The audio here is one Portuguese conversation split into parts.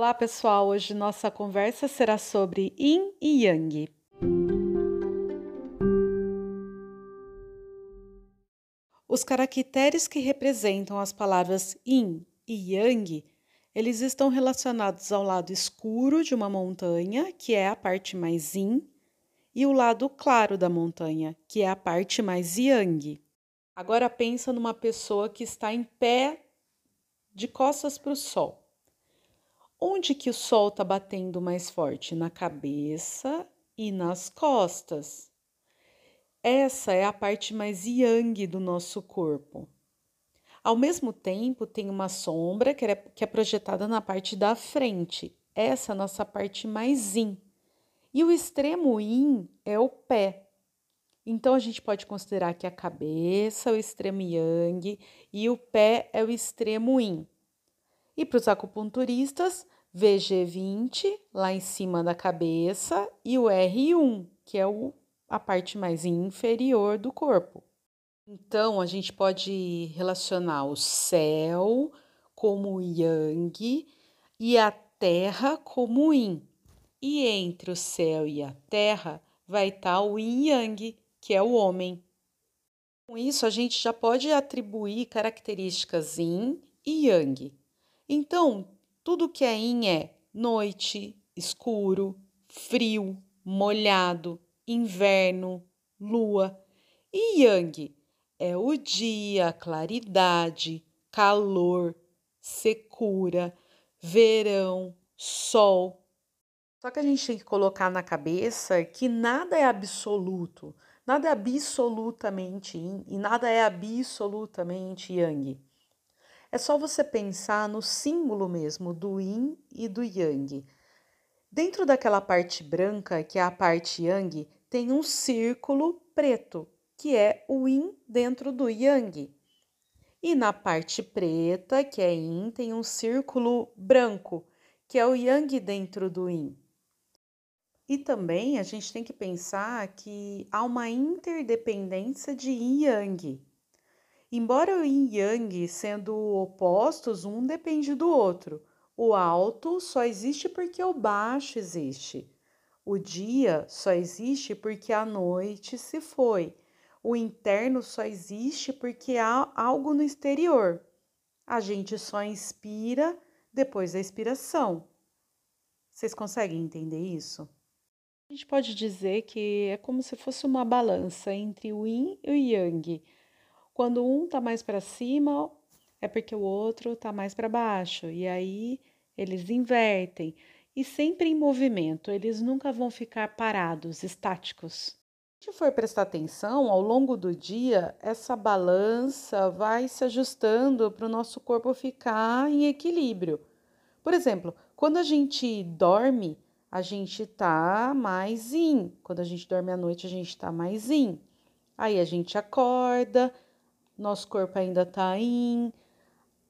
Olá, pessoal! Hoje nossa conversa será sobre Yin e Yang. Os caracteres que representam as palavras Yin e Yang, eles estão relacionados ao lado escuro de uma montanha, que é a parte mais Yin, e o lado claro da montanha, que é a parte mais Yang. Agora pensa numa pessoa que está em pé de costas para o sol. Onde que o sol está batendo mais forte? Na cabeça e nas costas. Essa é a parte mais yang do nosso corpo. Ao mesmo tempo, tem uma sombra que é, que é projetada na parte da frente. Essa é a nossa parte mais yin. E o extremo yin é o pé. Então, a gente pode considerar que a cabeça é o extremo yang e o pé é o extremo yin. E para os acupunturistas, VG20 lá em cima da cabeça e o R1, que é o, a parte mais inferior do corpo. Então, a gente pode relacionar o céu como Yang e a terra como Yin. E entre o céu e a terra vai estar o Yin Yang, que é o homem. Com isso, a gente já pode atribuir características Yin e Yang. Então, tudo que é Yin é noite, escuro, frio, molhado, inverno, lua. E Yang é o dia, claridade, calor, secura, verão, sol. Só que a gente tem que colocar na cabeça que nada é absoluto, nada é absolutamente yin e nada é absolutamente yang. É só você pensar no símbolo mesmo do yin e do yang. Dentro daquela parte branca, que é a parte yang, tem um círculo preto, que é o yin dentro do yang. E na parte preta, que é yin, tem um círculo branco, que é o yang dentro do yin. E também a gente tem que pensar que há uma interdependência de yin e yang. Embora o yin e yang sendo opostos, um depende do outro. O alto só existe porque o baixo existe. O dia só existe porque a noite se foi. O interno só existe porque há algo no exterior. A gente só inspira depois da expiração. Vocês conseguem entender isso? A gente pode dizer que é como se fosse uma balança entre o yin e o yang. Quando um tá mais para cima, é porque o outro tá mais para baixo. E aí eles invertem. E sempre em movimento, eles nunca vão ficar parados, estáticos. Se for prestar atenção, ao longo do dia, essa balança vai se ajustando para o nosso corpo ficar em equilíbrio. Por exemplo, quando a gente dorme, a gente tá mais in. Quando a gente dorme à noite, a gente tá mais in. Aí a gente acorda, nosso corpo ainda está em,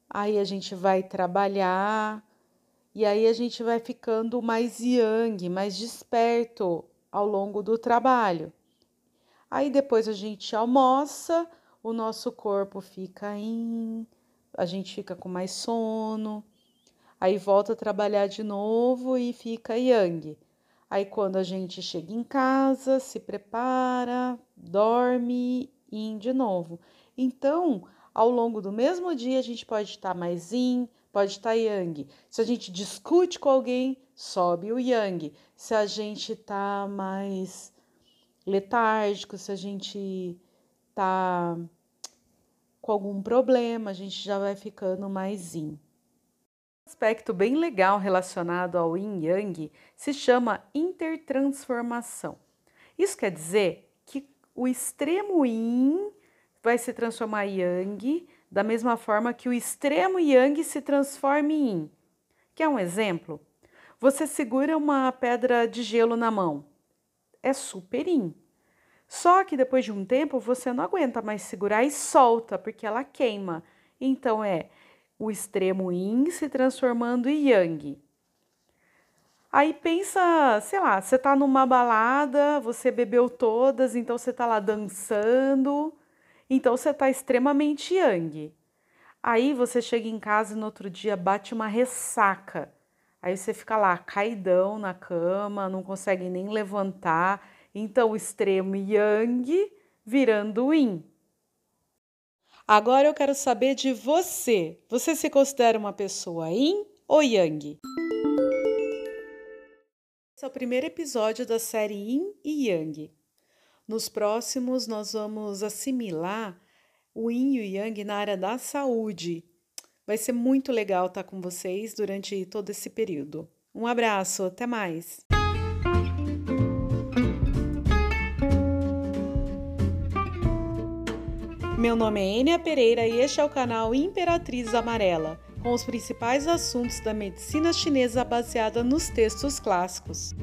aí a gente vai trabalhar, e aí a gente vai ficando mais yang, mais desperto ao longo do trabalho. Aí depois a gente almoça, o nosso corpo fica em, a gente fica com mais sono, aí volta a trabalhar de novo e fica yang. Aí quando a gente chega em casa, se prepara, dorme e de novo. Então, ao longo do mesmo dia, a gente pode estar mais yin, pode estar yang. Se a gente discute com alguém, sobe o yang. Se a gente está mais letárgico, se a gente está com algum problema, a gente já vai ficando mais yin. Um aspecto bem legal relacionado ao yin yang se chama intertransformação. Isso quer dizer que o extremo yin vai se transformar em Yang, da mesma forma que o extremo Yang se transforma em Yin. Quer um exemplo? Você segura uma pedra de gelo na mão. É super Yin. Só que depois de um tempo você não aguenta mais segurar e solta, porque ela queima. Então é o extremo Yin se transformando em Yang. Aí pensa, sei lá, você tá numa balada, você bebeu todas, então você tá lá dançando então você está extremamente yang. Aí você chega em casa e no outro dia bate uma ressaca. Aí você fica lá caidão na cama, não consegue nem levantar. Então, o extremo yang virando yin. Agora eu quero saber de você. Você se considera uma pessoa yin ou yang? Esse é o primeiro episódio da série Yin e Yang. Nos próximos, nós vamos assimilar o Yin e o Yang na área da saúde. Vai ser muito legal estar com vocês durante todo esse período. Um abraço, até mais! Meu nome é Enia Pereira e este é o canal Imperatriz Amarela, com os principais assuntos da medicina chinesa baseada nos textos clássicos.